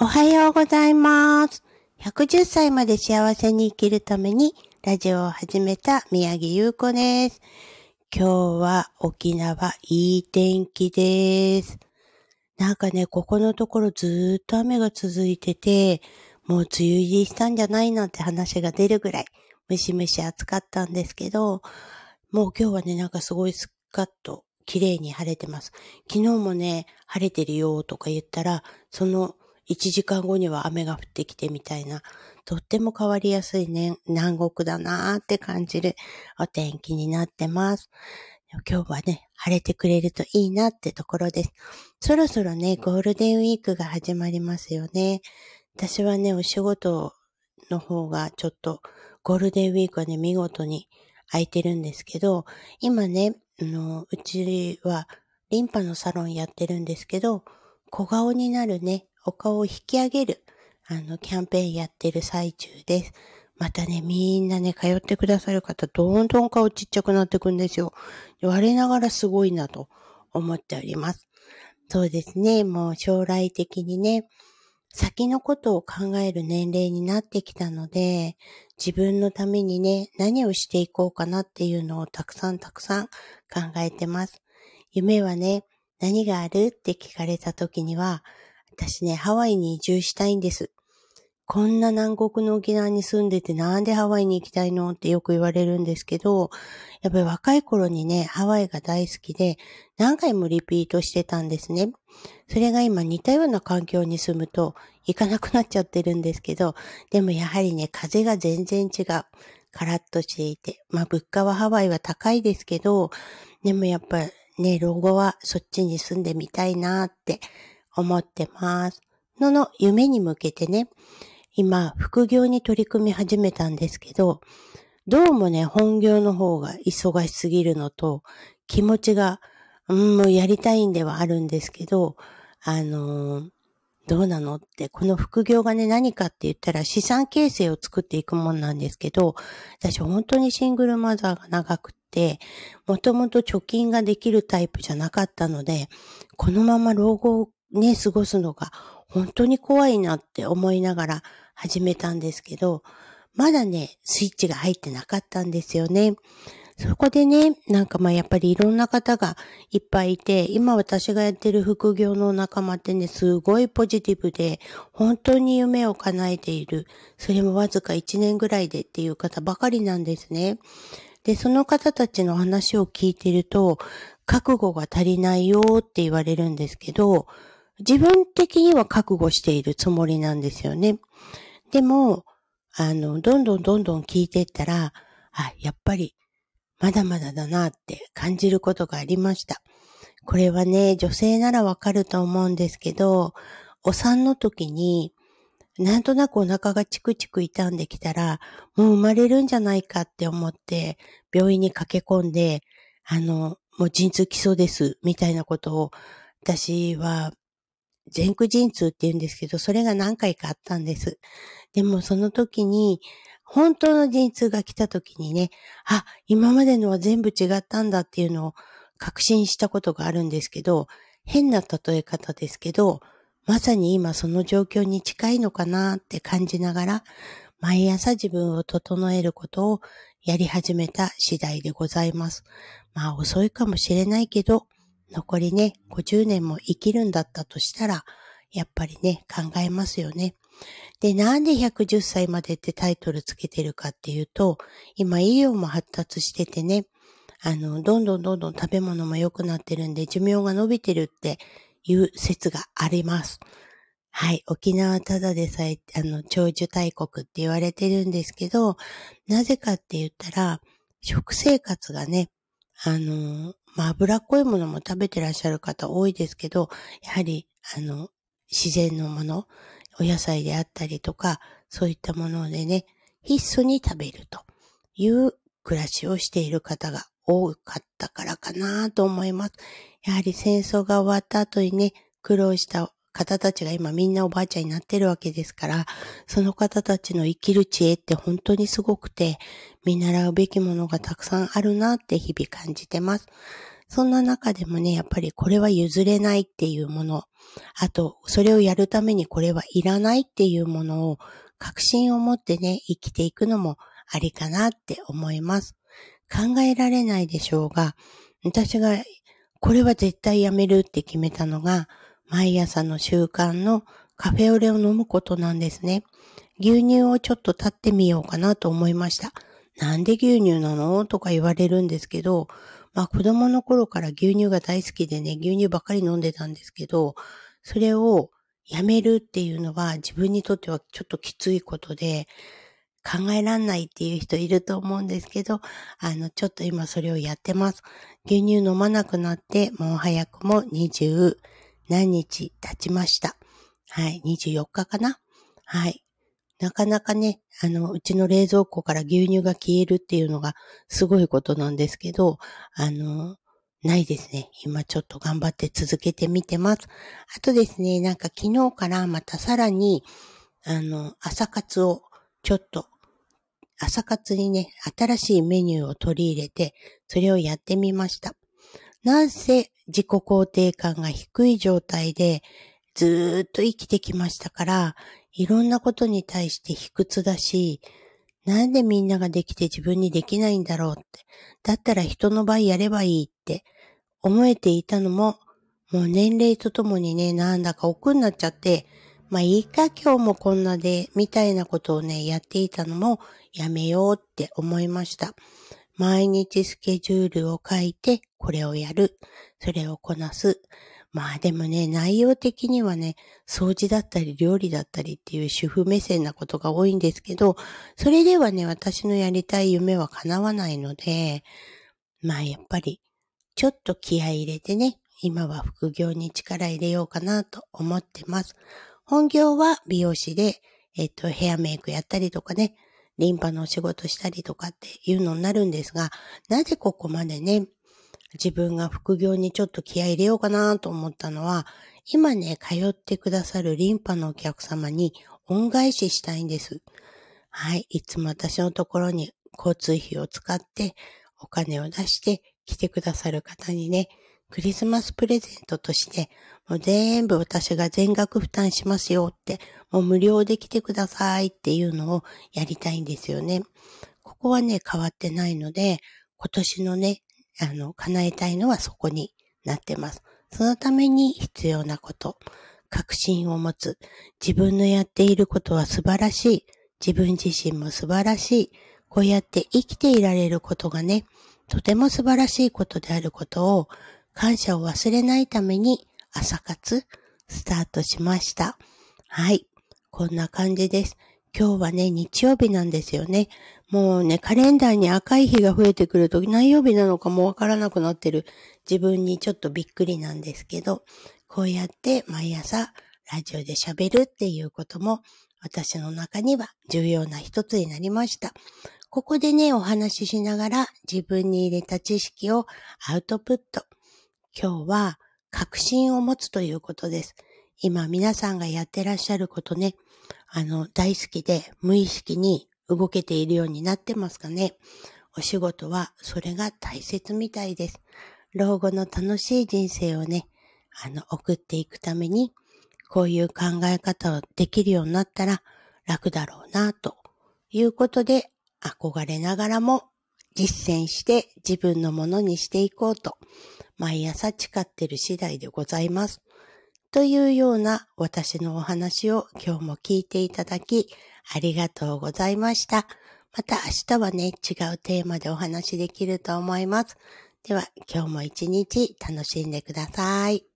おはようございます。110歳まで幸せに生きるためにラジオを始めた宮城優子です。今日は沖縄いい天気です。なんかね、ここのところずーっと雨が続いてて、もう梅雨入りしたんじゃないなんて話が出るぐらいムシムシ暑かったんですけど、もう今日はね、なんかすごいスカッと綺麗に晴れてます。昨日もね、晴れてるよとか言ったら、その1時間後には雨が降ってきてみたいな、とっても変わりやすいね、南国だなーって感じるお天気になってます。今日はね、晴れてくれるといいなってところです。そろそろね、ゴールデンウィークが始まりますよね。私はね、お仕事の方がちょっと、ゴールデンウィークはね、見事に空いてるんですけど、今ね、あの、うちはリンパのサロンやってるんですけど、小顔になるね、お顔を引き上げる、あの、キャンペーンやってる最中です。またね、みんなね、通ってくださる方、どんどん顔ちっちゃくなってくんですよ。我ながらすごいなと思っております。そうですね、もう将来的にね、先のことを考える年齢になってきたので、自分のためにね、何をしていこうかなっていうのをたくさんたくさん考えてます。夢はね、何があるって聞かれた時には、私ね、ハワイに移住したいんです。こんな南国の沖縄に住んでてなんでハワイに行きたいのってよく言われるんですけど、やっぱり若い頃にね、ハワイが大好きで何回もリピートしてたんですね。それが今似たような環境に住むと行かなくなっちゃってるんですけど、でもやはりね、風が全然違う。カラッとしていて。まあ物価はハワイは高いですけど、でもやっぱね、老後はそっちに住んでみたいなって思ってます。のの夢に向けてね、今、副業に取り組み始めたんですけど、どうもね、本業の方が忙しすぎるのと、気持ちが、うん、もうやりたいんではあるんですけど、あのーどうなのって、この副業がね、何かって言ったら資産形成を作っていくもんなんですけど、私本当にシングルマザーが長くって、もともと貯金ができるタイプじゃなかったので、このまま老後をね、過ごすのが本当に怖いなって思いながら始めたんですけど、まだね、スイッチが入ってなかったんですよね。そこでね、なんかまあやっぱりいろんな方がいっぱいいて、今私がやってる副業の仲間ってね、すごいポジティブで、本当に夢を叶えている、それもわずか1年ぐらいでっていう方ばかりなんですね。で、その方たちの話を聞いてると、覚悟が足りないよって言われるんですけど、自分的には覚悟しているつもりなんですよね。でも、あの、どんどんどんどん聞いていったら、あ、やっぱり、まだまだだなって感じることがありました。これはね、女性ならわかると思うんですけど、お産の時に、なんとなくお腹がチクチク痛んできたら、もう生まれるんじゃないかって思って、病院に駆け込んで、あの、もう陣痛来そうです、みたいなことを、私は、前駆陣痛って言うんですけど、それが何回かあったんです。でもその時に、本当の陣痛が来た時にね、あ、今までのは全部違ったんだっていうのを確信したことがあるんですけど、変な例え方ですけど、まさに今その状況に近いのかなって感じながら、毎朝自分を整えることをやり始めた次第でございます。まあ遅いかもしれないけど、残りね、50年も生きるんだったとしたら、やっぱりね、考えますよね。で、なんで110歳までってタイトルつけてるかっていうと、今医療も発達しててね、あの、どんどんどんどん食べ物も良くなってるんで寿命が伸びてるっていう説があります。はい。沖縄ただでさえ、あの、長寿大国って言われてるんですけど、なぜかって言ったら、食生活がね、あの、まあ、脂っこいものも食べてらっしゃる方多いですけど、やはり、あの、自然のもの、お野菜であったりとか、そういったものでね、必須に食べるという暮らしをしている方が多かったからかなと思います。やはり戦争が終わった後にね、苦労した方たちが今みんなおばあちゃんになってるわけですから、その方たちの生きる知恵って本当にすごくて、見習うべきものがたくさんあるなって日々感じてます。そんな中でもね、やっぱりこれは譲れないっていうもの、あと、それをやるためにこれはいらないっていうものを確信を持ってね、生きていくのもありかなって思います。考えられないでしょうが、私がこれは絶対やめるって決めたのが、毎朝の習慣のカフェオレを飲むことなんですね。牛乳をちょっと立ってみようかなと思いました。なんで牛乳なの？とか言われるんですけど、まあ子供の頃から牛乳が大好きでね、牛乳ばっかり飲んでたんですけど、それをやめるっていうのは自分にとってはちょっときついことで、考えらんないっていう人いると思うんですけど、あの、ちょっと今それをやってます。牛乳飲まなくなって、もう早くも20何日経ちました。はい、24日かなはい。なかなかね、あの、うちの冷蔵庫から牛乳が消えるっていうのがすごいことなんですけど、あの、ないですね。今ちょっと頑張って続けてみてます。あとですね、なんか昨日からまたさらに、あの、朝活をちょっと、朝活にね、新しいメニューを取り入れて、それをやってみました。なんせ自己肯定感が低い状態でずっと生きてきましたから、いろんなことに対して卑屈だし、なんでみんなができて自分にできないんだろうって。だったら人の場合やればいいって思えていたのも、もう年齢とともにね、なんだか億になっちゃって、まあいいか今日もこんなで、みたいなことをね、やっていたのもやめようって思いました。毎日スケジュールを書いて、これをやる。それをこなす。まあでもね、内容的にはね、掃除だったり料理だったりっていう主婦目線なことが多いんですけど、それではね、私のやりたい夢は叶わないので、まあやっぱりちょっと気合い入れてね、今は副業に力入れようかなと思ってます。本業は美容師で、えっと、ヘアメイクやったりとかね、リンパのお仕事したりとかっていうのになるんですが、なぜここまでね、自分が副業にちょっと気合い入れようかなと思ったのは、今ね、通ってくださるリンパのお客様に恩返ししたいんです。はい。いつも私のところに交通費を使ってお金を出して来てくださる方にね、クリスマスプレゼントとして、もう全部私が全額負担しますよって、もう無料で来てくださいっていうのをやりたいんですよね。ここはね、変わってないので、今年のね、あの、叶えたいのはそこになってます。そのために必要なこと、確信を持つ、自分のやっていることは素晴らしい、自分自身も素晴らしい、こうやって生きていられることがね、とても素晴らしいことであることを感謝を忘れないために朝活スタートしました。はい。こんな感じです。今日はね、日曜日なんですよね。もうね、カレンダーに赤い日が増えてくると何曜日なのかもわからなくなってる自分にちょっとびっくりなんですけど、こうやって毎朝ラジオで喋るっていうことも私の中には重要な一つになりました。ここでね、お話ししながら自分に入れた知識をアウトプット。今日は確信を持つということです。今皆さんがやってらっしゃることね、あの、大好きで無意識に動けているようになってますかね。お仕事はそれが大切みたいです。老後の楽しい人生をね、あの、送っていくために、こういう考え方をできるようになったら楽だろうな、ということで憧れながらも実践して自分のものにしていこうと毎朝誓ってる次第でございます。というような私のお話を今日も聞いていただきありがとうございました。また明日はね、違うテーマでお話できると思います。では今日も一日楽しんでください。